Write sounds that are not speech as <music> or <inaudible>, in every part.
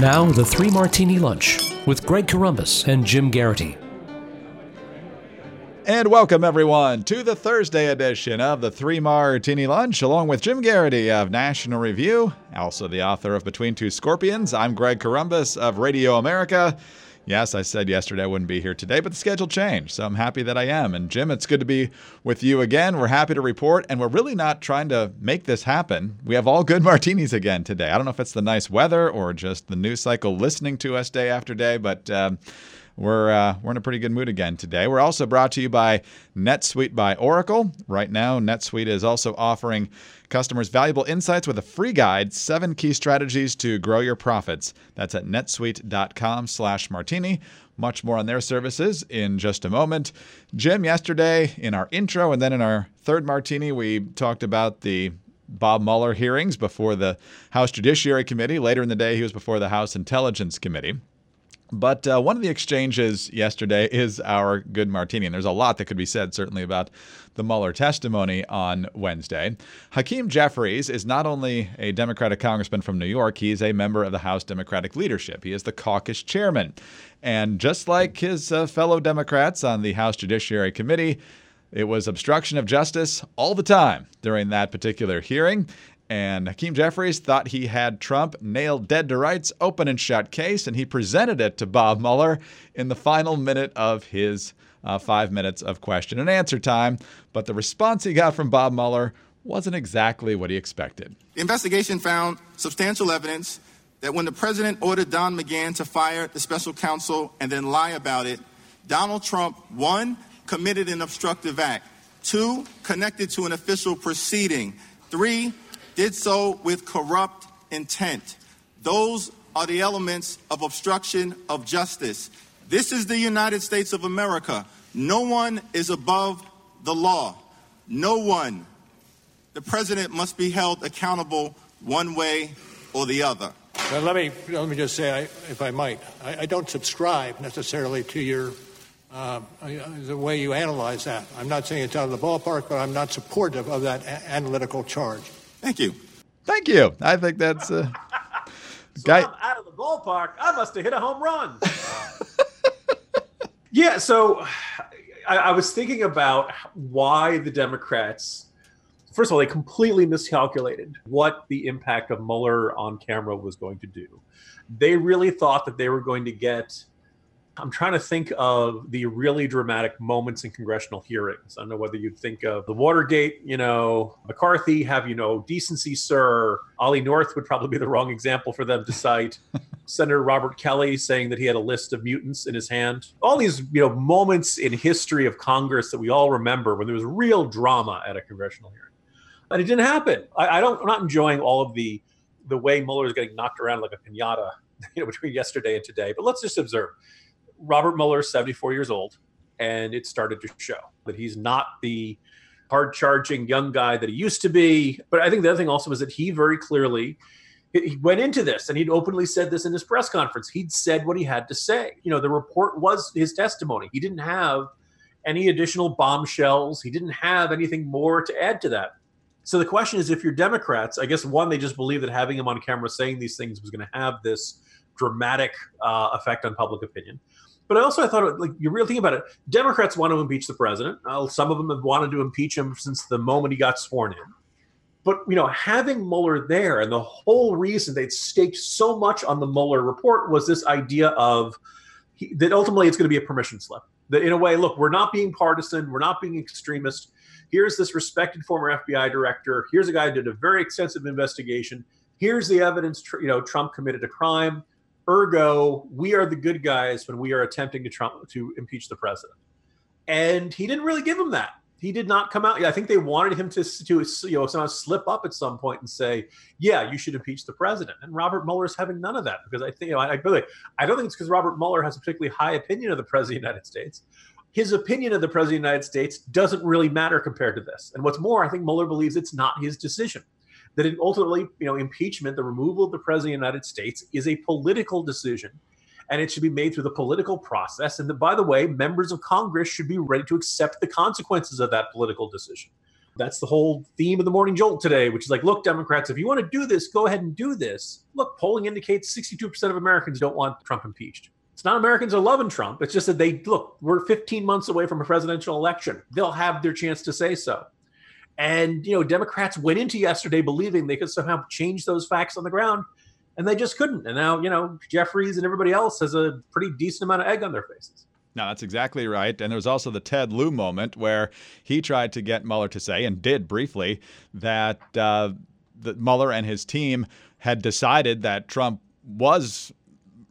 Now, the Three Martini Lunch with Greg Corombos and Jim Geraghty. And welcome, everyone, to the Thursday edition of the Three Martini Lunch, along with Jim Geraghty of National Review, also the author of Between Two Scorpions. I'm Greg Corombos of Radio America. Yes, I said yesterday I wouldn't be here today, but the schedule changed, so I'm happy that I am. And Jim, it's good to be with you again. We're happy to report, and we're really not trying to make this happen. We have all good <laughs> martinis again today. I don't know if it's the nice weather or just the news cycle listening to us day after day, but. Um, we're uh, we're in a pretty good mood again today. We're also brought to you by NetSuite by Oracle. Right now, NetSuite is also offering customers valuable insights with a free guide, seven key strategies to grow your profits. That's at netsuite.com slash martini. Much more on their services in just a moment. Jim, yesterday in our intro and then in our third martini, we talked about the Bob Mueller hearings before the House Judiciary Committee. Later in the day, he was before the House Intelligence Committee. But uh, one of the exchanges yesterday is our good martini. And there's a lot that could be said, certainly, about the Mueller testimony on Wednesday. Hakeem Jeffries is not only a Democratic congressman from New York, he is a member of the House Democratic leadership. He is the caucus chairman. And just like his uh, fellow Democrats on the House Judiciary Committee, it was obstruction of justice all the time during that particular hearing. And Hakeem Jeffries thought he had Trump nailed dead to rights, open and shut case, and he presented it to Bob Mueller in the final minute of his uh, five minutes of question and answer time. But the response he got from Bob Mueller wasn't exactly what he expected. The investigation found substantial evidence that when the president ordered Don McGahn to fire the special counsel and then lie about it, Donald Trump, one, committed an obstructive act, two, connected to an official proceeding, three, did so with corrupt intent. Those are the elements of obstruction of justice. This is the United States of America. No one is above the law. No one. The president must be held accountable one way or the other. Now, let me let me just say, I, if I might, I, I, don't subscribe necessarily to your uh, the way you analyze that. I'm not saying it's out of the ballpark, but I'm not supportive of that a- analytical charge. Thank you. Thank you. I think that's uh, <laughs> so guy. I'm out of the ballpark. I must have hit a home run. <laughs> yeah. So I, I was thinking about why the Democrats first of all, they completely miscalculated what the impact of Mueller on camera was going to do. They really thought that they were going to get I'm trying to think of the really dramatic moments in congressional hearings. I don't know whether you'd think of the Watergate, you know, McCarthy, have you know, decency, sir. Ollie North would probably be the wrong example for them to cite. <laughs> Senator Robert Kelly saying that he had a list of mutants in his hand. All these, you know, moments in history of Congress that we all remember when there was real drama at a congressional hearing. And it didn't happen. I, I don't I'm not enjoying all of the the way Mueller is getting knocked around like a pinata, <laughs> you know, between yesterday and today. But let's just observe Robert Mueller is 74 years old, and it started to show that he's not the hard charging young guy that he used to be. But I think the other thing also was that he very clearly he went into this and he'd openly said this in his press conference. He'd said what he had to say. You know, the report was his testimony. He didn't have any additional bombshells. He didn't have anything more to add to that. So the question is if you're Democrats, I guess one, they just believe that having him on camera saying these things was going to have this dramatic uh, effect on public opinion. But I also I thought like you really think about it. Democrats want to impeach the president. Uh, some of them have wanted to impeach him since the moment he got sworn in. But you know, having Mueller there, and the whole reason they'd staked so much on the Mueller report was this idea of he, that ultimately it's going to be a permission slip. That in a way, look, we're not being partisan, we're not being extremist. Here's this respected former FBI director. Here's a guy who did a very extensive investigation. Here's the evidence. You know, Trump committed a crime Ergo, we are the good guys when we are attempting to Trump to impeach the president. And he didn't really give him that. He did not come out. I think they wanted him to, to you know, somehow slip up at some point and say, "Yeah, you should impeach the president." And Robert Mueller is having none of that because I think, you know, I, really, I don't think it's because Robert Mueller has a particularly high opinion of the president of the United States. His opinion of the president of the United States doesn't really matter compared to this. And what's more, I think Mueller believes it's not his decision that ultimately, you know, impeachment, the removal of the president of the United States, is a political decision, and it should be made through the political process. And that, by the way, members of Congress should be ready to accept the consequences of that political decision. That's the whole theme of the morning jolt today, which is like, look, Democrats, if you want to do this, go ahead and do this. Look, polling indicates 62% of Americans don't want Trump impeached. It's not Americans are loving Trump. It's just that they look, we're 15 months away from a presidential election. They'll have their chance to say so. And, you know, Democrats went into yesterday believing they could somehow change those facts on the ground, and they just couldn't. And now, you know, Jeffries and everybody else has a pretty decent amount of egg on their faces. No, that's exactly right. And there was also the Ted Lieu moment where he tried to get Mueller to say, and did briefly, that uh, that Mueller and his team had decided that Trump was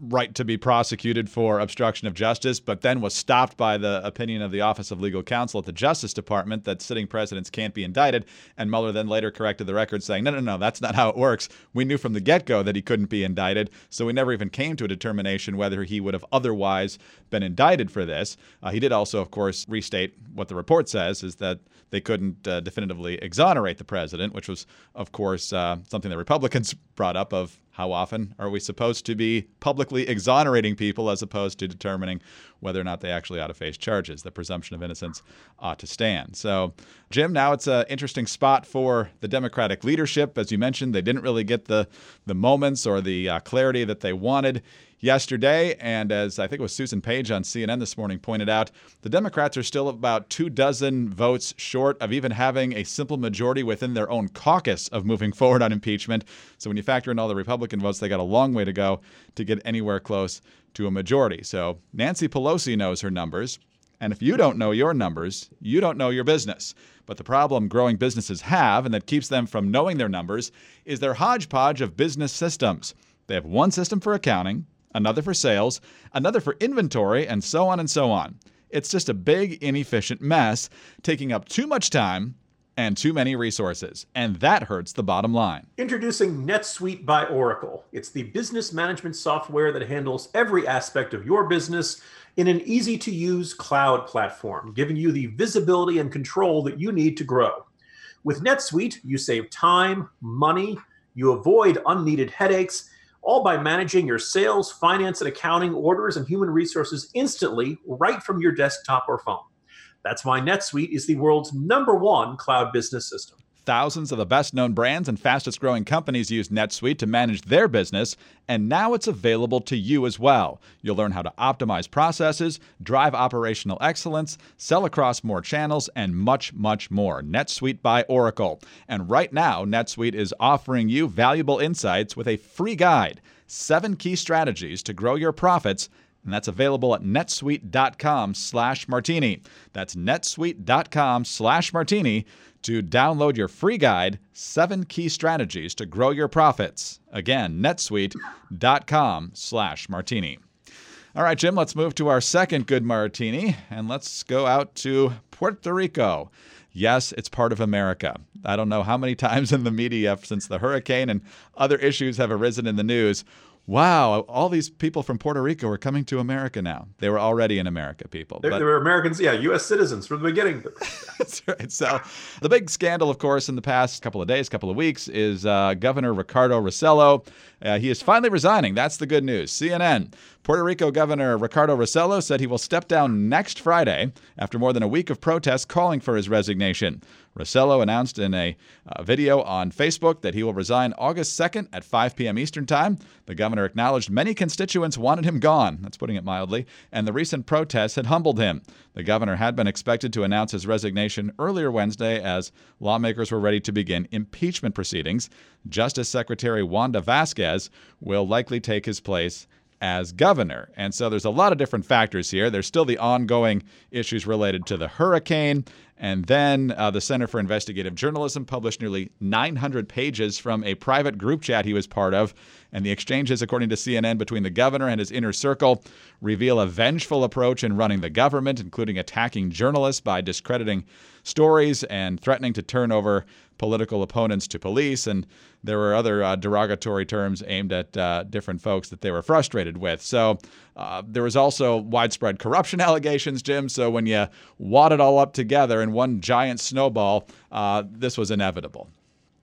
right to be prosecuted for obstruction of justice, but then was stopped by the opinion of the Office of Legal Counsel at the Justice Department that sitting presidents can't be indicted. And Mueller then later corrected the record, saying, no, no, no, that's not how it works. We knew from the get go that he couldn't be indicted, so we never even came to a determination whether he would have otherwise been indicted for this. Uh, he did also, of course, restate what the report says is that they couldn't uh, definitively exonerate the president, which was, of course, uh, something the Republicans <laughs> brought up of how often are we supposed to be publicly exonerating people as opposed to determining whether or not they actually ought to face charges? The presumption of innocence ought to stand. So, Jim, now it's an interesting spot for the Democratic leadership. As you mentioned, they didn't really get the, the moments or the uh, clarity that they wanted yesterday. And as I think it was Susan Page on CNN this morning pointed out, the Democrats are still about two dozen votes short of even having a simple majority within their own caucus of moving forward on impeachment. So when you factor in all the Republican votes, they got a long way to go to get anywhere close to a majority. So Nancy Pelosi knows her numbers. And if you don't know your numbers, you don't know your business. But the problem growing businesses have, and that keeps them from knowing their numbers, is their hodgepodge of business systems. They have one system for accounting, another for sales, another for inventory, and so on and so on. It's just a big, inefficient mess, taking up too much time and too many resources, and that hurts the bottom line. Introducing NetSuite by Oracle. It's the business management software that handles every aspect of your business in an easy to use cloud platform, giving you the visibility and control that you need to grow. With NetSuite, you save time, money, you avoid unneeded headaches, all by managing your sales, finance, and accounting orders and human resources instantly right from your desktop or phone. That's why NetSuite is the world's number one cloud business system. Thousands of the best known brands and fastest growing companies use NetSuite to manage their business, and now it's available to you as well. You'll learn how to optimize processes, drive operational excellence, sell across more channels, and much, much more. NetSuite by Oracle. And right now, NetSuite is offering you valuable insights with a free guide seven key strategies to grow your profits and that's available at netsuite.com slash martini. That's netsuite.com slash martini to download your free guide, Seven Key Strategies to Grow Your Profits. Again, netsuite.com slash martini. All right, Jim, let's move to our second good martini, and let's go out to Puerto Rico. Yes, it's part of America. I don't know how many <laughs> times in the media since the hurricane and other issues have arisen in the news wow, all these people from Puerto Rico are coming to America now. They were already in America, people. They, they were Americans, yeah, U.S. citizens from the beginning. <laughs> That's right. So the big scandal, of course, in the past couple of days, couple of weeks, is uh, Governor Ricardo Rossello. Uh, he is finally resigning. That's the good news. CNN. Puerto Rico Governor Ricardo Rossello said he will step down next Friday after more than a week of protests calling for his resignation. Rossello announced in a uh, video on Facebook that he will resign August 2nd at 5 p.m. Eastern Time. The governor acknowledged many constituents wanted him gone, that's putting it mildly, and the recent protests had humbled him. The governor had been expected to announce his resignation earlier Wednesday as lawmakers were ready to begin impeachment proceedings. Justice Secretary Wanda Vasquez will likely take his place as governor. And so there's a lot of different factors here. There's still the ongoing issues related to the hurricane. And then uh, the Center for Investigative Journalism published nearly 900 pages from a private group chat he was part of. And the exchanges, according to CNN, between the governor and his inner circle reveal a vengeful approach in running the government, including attacking journalists by discrediting stories and threatening to turn over political opponents to police. And there were other uh, derogatory terms aimed at uh, different folks that they were frustrated with. So uh, there was also widespread corruption <laughs> allegations, Jim. So when you wad it all up together in one giant snowball, uh, this was inevitable.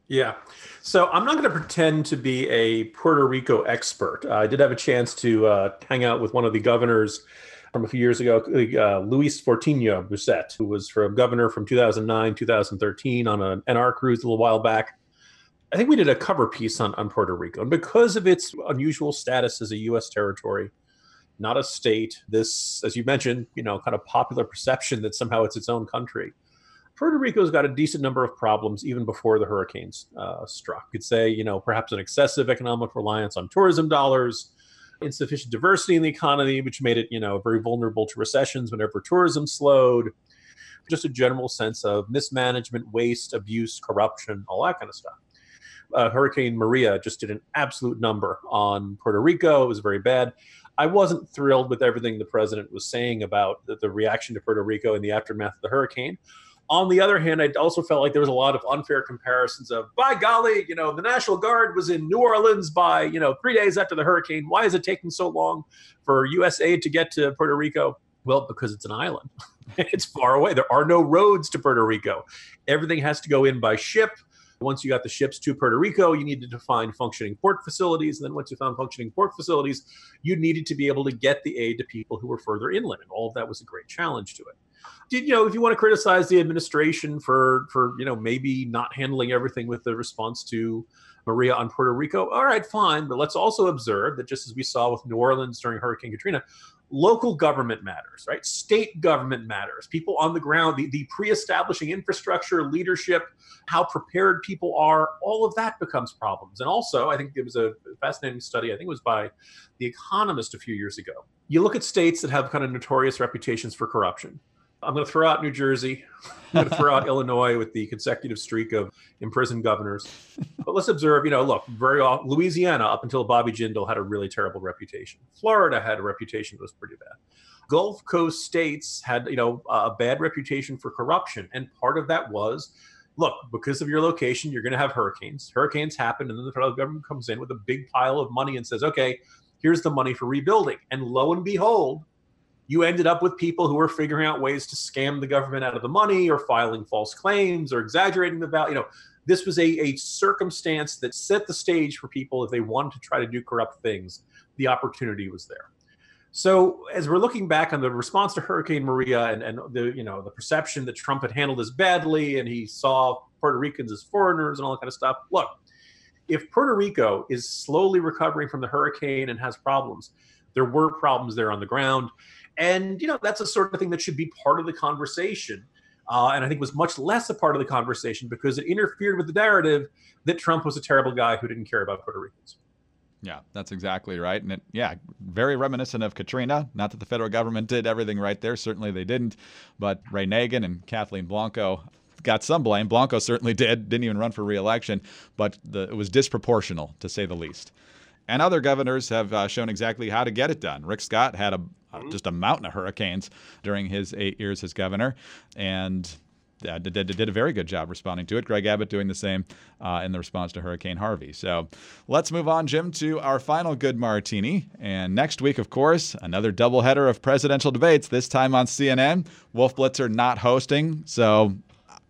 Yeah. So I'm not going to pretend to be a Puerto Rico expert. I did have a chance to uh, hang out with one of the governors from a few years ago, uh, Luis Fortuño Burset, who was from governor from 2009, 2013 on an NR cruise a little while back. I think we did a cover piece on, on Puerto Rico. And because of its unusual status as a U.S. territory, not a state, this, as you mentioned, you know, kind of popular perception that somehow it's its own country. Puerto Rico's got a decent number of problems even before the hurricanes uh, struck. You could say, you know, perhaps an excessive economic reliance on tourism dollars, insufficient diversity in the economy, which made it, you know, very vulnerable to recessions whenever tourism slowed. Just a general sense of mismanagement, waste, abuse, corruption, all that kind of stuff. Uh, Hurricane Maria just did an absolute number on Puerto Rico. It was very bad. I wasn't thrilled with everything the president was saying about the, the reaction to Puerto Rico in the aftermath of the hurricane. On the other hand, I also felt like there was a lot of unfair comparisons of, by golly, you know, the National Guard was in New Orleans by, you know, three days after the hurricane. Why is it taking so long for U.S. aid to get to Puerto Rico? Well, because it's an island. <laughs> it's far away. There are no roads to Puerto Rico. Everything has to go in by ship. Once you got the ships to Puerto Rico, you needed to find functioning port facilities. And then once you found functioning port facilities, you needed to be able to get the aid to people who were further inland. And all of that was a great challenge to it. Did you know if you want to criticize the administration for for you know maybe not handling everything with the response to Maria on Puerto Rico, all right, fine. But let's also observe that just as we saw with New Orleans during Hurricane Katrina, local government matters, right? State government matters. People on the ground, the, the pre establishing infrastructure, leadership, how prepared people are, all of that becomes problems. And also, I think it was a fascinating study, I think it was by The Economist a few years ago. You look at states that have kind of notorious reputations for corruption. I'm going to throw out New Jersey. I'm going to throw out <laughs> Illinois with the consecutive streak of imprisoned governors. But let's observe, you know, look, very often, Louisiana, up until Bobby Jindal, had a really terrible reputation. Florida had a reputation that was pretty bad. Gulf Coast states had, you know, a bad reputation for corruption. And part of that was look, because of your location, you're going to have hurricanes. Hurricanes happen, and then the federal government comes in with a big pile of money and says, okay, here's the money for rebuilding. And lo and behold, you ended up with people who were figuring out ways to scam the government out of the money or filing false claims or exaggerating the value. You know, this was a, a circumstance that set the stage for people if they wanted to try to do corrupt things. The opportunity was there. So as we're looking back on the response to Hurricane Maria and, and the you know the perception that Trump had handled this badly and he saw Puerto Ricans as foreigners and all that kind of stuff, look, if Puerto Rico is slowly recovering from the hurricane and has problems, there were problems there on the ground. And, you know, that's a sort of thing that should be part of the conversation. Uh, and I think was much less a part of the conversation because it interfered with the narrative that Trump was a terrible guy who didn't care about Puerto Ricans. Yeah, that's exactly right. And it, yeah, very reminiscent of Katrina. Not that the federal government did everything right there. Certainly they didn't. But Ray Nagin and Kathleen Blanco got some blame. Blanco certainly did. Didn't even run for reelection. But the, it was disproportional, to say the least. And other governors have uh, shown exactly how to get it done. Rick Scott had a mm-hmm. just a mountain of hurricanes during his eight years as governor, and uh, did, did, did, a very good job responding to it. Greg Abbott doing the same uh, in the response to Hurricane Harvey. So let's move on, Jim, to our final good martini. And next week, of course, another doubleheader of presidential debates, this time on CNN. Wolf Blitzer not hosting. So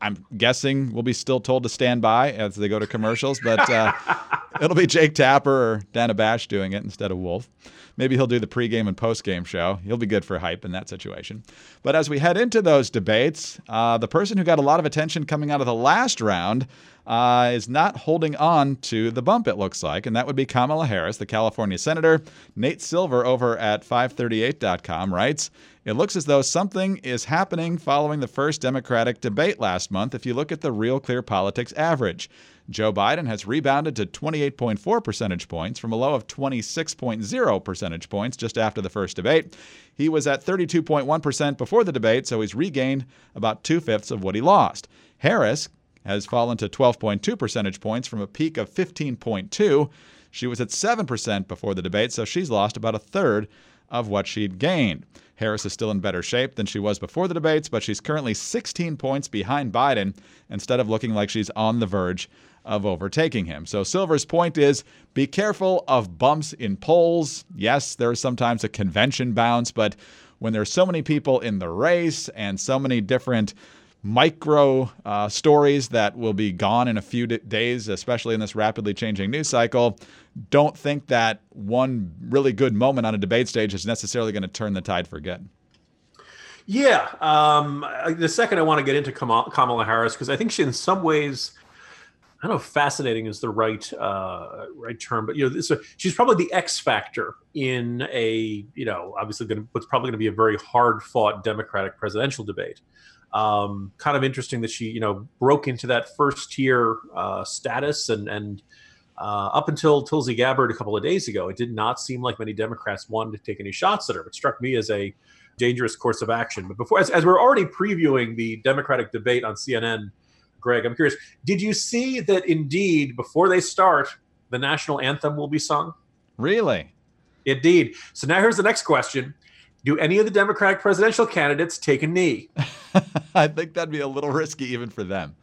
I'm guessing we'll be still told to stand by as they go to commercials, but uh, <laughs> it'll be Jake Tapper or Dana Bash doing it instead of Wolf. Maybe he'll do the pregame and postgame show. He'll be good for hype in that situation. But as we head into those debates, uh, the person who got a lot of attention coming out of the last round uh, is not holding on to the bump, it looks like, and that would be Kamala Harris, the California senator. Nate Silver over at 538.com writes It looks as though something is happening following the first Democratic debate last month if you look at the Real Clear Politics average. Joe Biden has rebounded to 28.4 percentage points from a low of 26.0 percentage points just after the first debate. He was at 32.1% before the debate, so he's regained about two fifths of what he lost. Harris has fallen to 12.2 percentage points from a peak of 15.2. She was at 7% before the debate, so she's lost about a third of what she'd gained. Harris is still in better shape than she was before the debates, but she's currently 16 points behind Biden instead of looking like she's on the verge of overtaking him. So Silver's point is be careful of bumps in polls. Yes, there's sometimes a convention bounce, but when there's so many people in the race and so many different micro uh, stories that will be gone in a few d- days, especially in this rapidly changing news cycle. Don't think that one really good moment on a debate stage is necessarily going to turn the tide for good. Yeah. Um, the second I want to get into Kamala Harris, because I think she, in some ways, I don't know if fascinating is the right uh, right term, but you know, this, uh, she's probably the X factor in a you know obviously going what's probably going to be a very hard fought Democratic presidential debate. Um, kind of interesting that she you know broke into that first tier uh, status and and uh, up until Tulsi Gabbard a couple of days ago, it did not seem like many Democrats wanted to take any shots at her. It struck me as a dangerous course of action. But before, as, as we're already previewing the Democratic debate on CNN Greg, I'm curious. Did you see that indeed before they start, the national anthem will be sung? Really? Indeed. So now here's the next question. Do any of the Democratic presidential candidates take a knee? <laughs> I think that'd be a little risky even for them.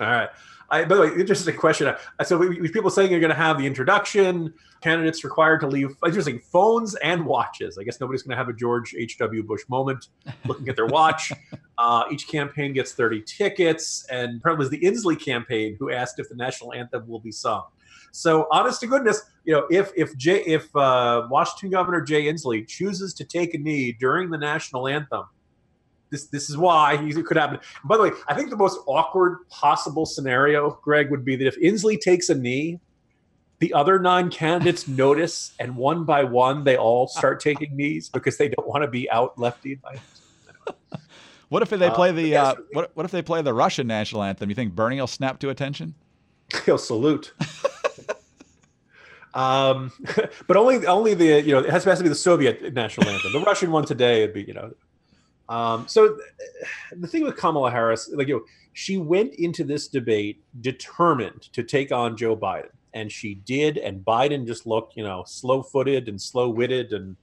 All right. I, by the way, interesting question. So, we, we, people saying you're going to have the introduction, candidates required to leave, interesting, phones and watches. I guess nobody's going to have a George H.W. Bush moment looking at their watch. <laughs> uh, each campaign gets 30 tickets. And apparently, it was the Inslee campaign who asked if the national anthem will be sung. So, honest to goodness, you know, if if Jay, if uh, Washington Governor Jay Inslee chooses to take a knee during the national anthem, this this is why he could happen. By the way, I think the most awkward possible scenario, Greg, would be that if Inslee takes a knee, the other nine candidates <laughs> notice, and one by one they all start taking knees because they don't want to be out lefty by. <laughs> What if they play uh, the uh, what, what if they play the Russian national anthem? You think Bernie will snap to attention? He'll salute. <laughs> um, <laughs> but only only the you know it has, has to be the Soviet national anthem. The Russian one today would be you know um, so the thing with Kamala Harris, like you know, she went into this debate determined to take on Joe Biden, and she did. And Biden just looked, you know, slow-footed and slow-witted, and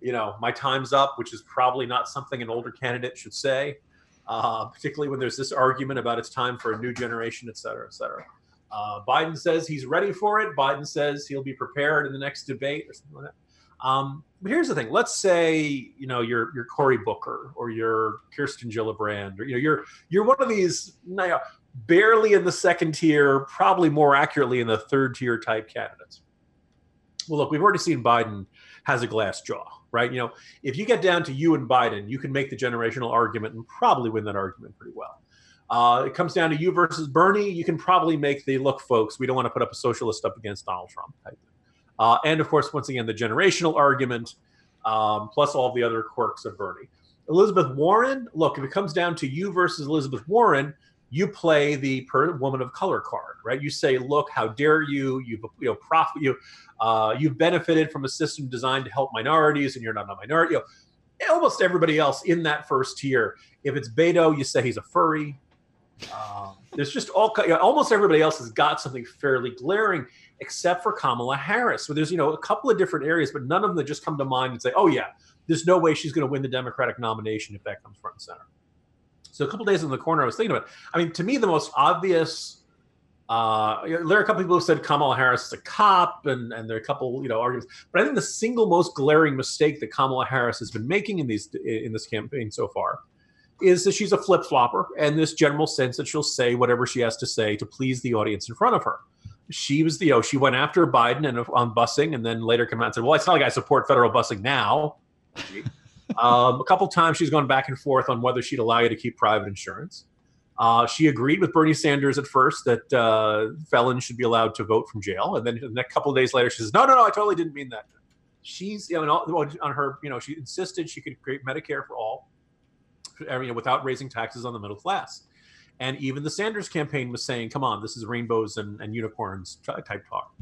you know, my time's up, which is probably not something an older candidate should say, uh, particularly when there's this argument about it's time for a new generation, et cetera, et cetera. Uh, Biden says he's ready for it. Biden says he'll be prepared in the next debate or something like that. Um, but here's the thing: let's say you know you're you're Cory Booker or you're Kirsten Gillibrand, or you know you're you're one of these know, barely in the second tier, probably more accurately in the third tier type candidates. Well, look, we've already seen Biden has a glass jaw, right? You know, if you get down to you and Biden, you can make the generational argument and probably win that argument pretty well. Uh, it comes down to you versus Bernie. You can probably make the look, folks. We don't want to put up a socialist up against Donald Trump. Uh, and of course, once again, the generational argument, um, plus all the other quirks of Bernie. Elizabeth Warren, look, if it comes down to you versus Elizabeth Warren, you play the woman of color card, right? You say, look, how dare you? You've you know profit you uh, you've benefited from a system designed to help minorities, and you're not a minority. You know, almost everybody else in that first tier. If it's Beto, you say he's a furry. Um, there's just all almost everybody else has got something fairly glaring except for Kamala Harris. So there's, you know, a couple of different areas, but none of them that just come to mind and say, oh, yeah, there's no way she's going to win the Democratic nomination if that comes front and center. So a couple days in the corner, I was thinking about. It. I mean, to me, the most obvious. Uh, there are a couple people who said Kamala Harris is a cop, and and there are a couple you know arguments. But I think the single most glaring mistake that Kamala Harris has been making in these in this campaign so far is that she's a flip flopper, and this general sense that she'll say whatever she has to say to please the audience in front of her she was the, know, she went after Biden and on busing, and then later came out and said, "Well, it's not like I support federal busing now." <laughs> um, a couple times she's gone back and forth on whether she'd allow you to keep private insurance. Uh, she agreed with Bernie Sanders at first that uh, felons should be allowed to vote from jail, and then the next couple of days later, she says, "No, no, no, I totally didn't mean that." She's you know on her you know she insisted she could create Medicare for all, you know, without raising taxes on the middle class. And even the Sanders campaign was saying, come on, this is rainbows and, and unicorns type talk.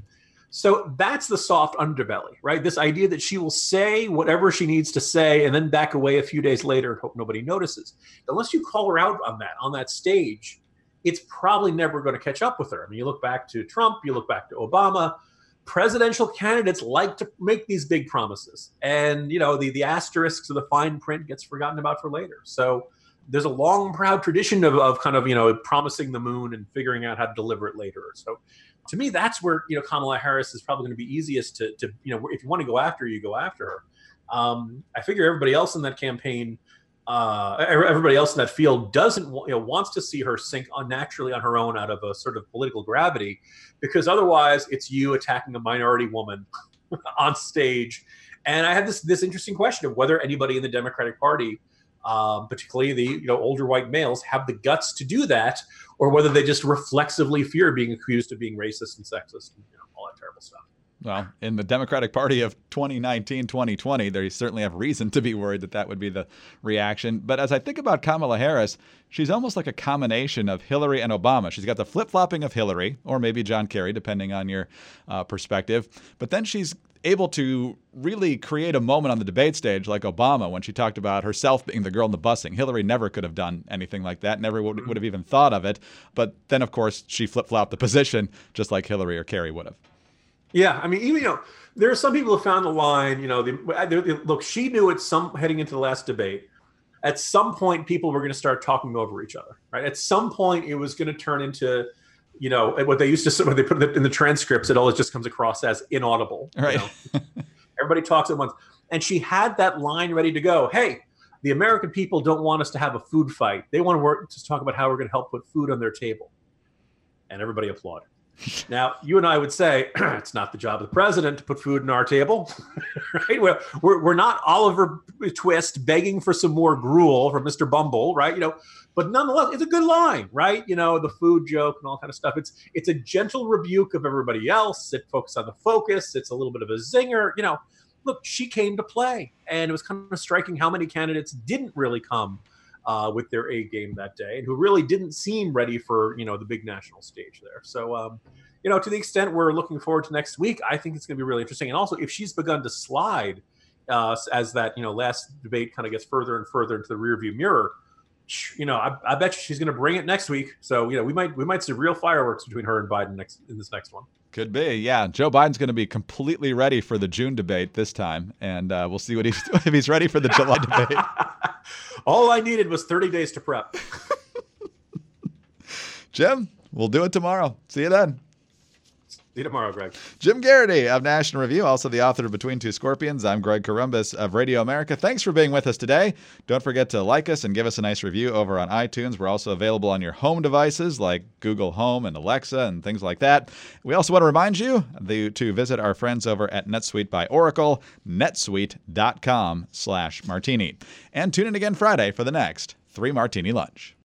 So that's the soft underbelly, right? This idea that she will say whatever she needs to say and then back away a few days later and hope nobody notices. Unless you call her out on that, on that stage, it's probably never going to catch up with her. I mean, you look back to Trump, you look back to Obama, presidential candidates like to make these big promises. And, you know, the, the asterisks of the fine print gets forgotten about for later. So, there's a long, proud tradition of, of kind of you know promising the moon and figuring out how to deliver it later. So, to me, that's where you know Kamala Harris is probably going to be easiest to, to you know if you want to go after, you go after her. Um, I figure everybody else in that campaign uh, everybody else in that field doesn't you know wants to see her sink unnaturally on her own out of a sort of political gravity because otherwise it's you attacking a minority woman <laughs> on stage. And i had this this interesting question of whether anybody in the democratic party um, particularly the you know older white males have the guts to do that or whether they just reflexively fear being accused of being racist and sexist and you know, all that terrible stuff well, in the Democratic Party of 2019 2020, they certainly have reason to be worried that that would be the reaction. But as I think about Kamala Harris, she's almost like a combination of Hillary and Obama. She's got the flip flopping of Hillary, or maybe John Kerry, depending on your uh, perspective. But then she's able to really create a moment on the debate stage like Obama when she talked about herself being the girl in the busing. Hillary never could have done anything like that, never would, would have even thought of it. But then, of course, she flip flopped the <laughs> position just like Hillary or Kerry would have. Yeah, I mean, even you know, there are some people who found the line. You know, the, look, she knew at some heading into the last debate. At some point, people were going to start talking over each other. Right. At some point, it was going to turn into, you know, what they used to what they put in the transcripts. It always just comes across as inaudible. Right. You know? Everybody talks at once, and she had that line ready to go. Hey, the American people don't want us to have a food fight. They want to work to talk about how we're going to help put food on their table. And everybody applauded. Now, you and I would say <clears throat> it's not the job of the president to put food on our table, <laughs> right? We're, we're, we're not Oliver Twist begging for some more gruel from Mr. Bumble, right? You know, but nonetheless, it's a good line, right? You know, the food joke and all kind of stuff. It's it's a gentle rebuke of everybody else. It focuses on the focus. It's a little bit of a zinger. You know, look, she came to play, and it was kind of striking how many candidates didn't really come uh, with their A game that day, and who really didn't seem ready for you know the big national stage there. So. Um, you know, to the extent we're looking forward to next week, I think it's going to be really interesting. And also, if she's begun to slide uh, as that you know last debate kind of gets further and further into the rearview mirror, you know, I, I bet she's going to bring it next week. So you know, we might we might see real fireworks between her and Biden next in this next one. Could be, yeah. Joe Biden's going to be completely ready for the June debate this time, and uh, we'll see what he's <laughs> if he's ready for the July debate. <laughs> All I needed was 30 days to prep. <laughs> Jim, we'll do it tomorrow. See you then. See you tomorrow, Greg. Jim Geraghty of National Review, also the author of Between Two Scorpions. I'm Greg Corombos of Radio America. Thanks for being with us today. Don't forget to like us and give us a nice review over on iTunes. We're also available on your home devices like Google Home and Alexa and things like that. We also want to remind you to visit our friends over at NetSuite by Oracle, netsuite.com slash martini. And tune in again Friday for the next Three Martini Lunch.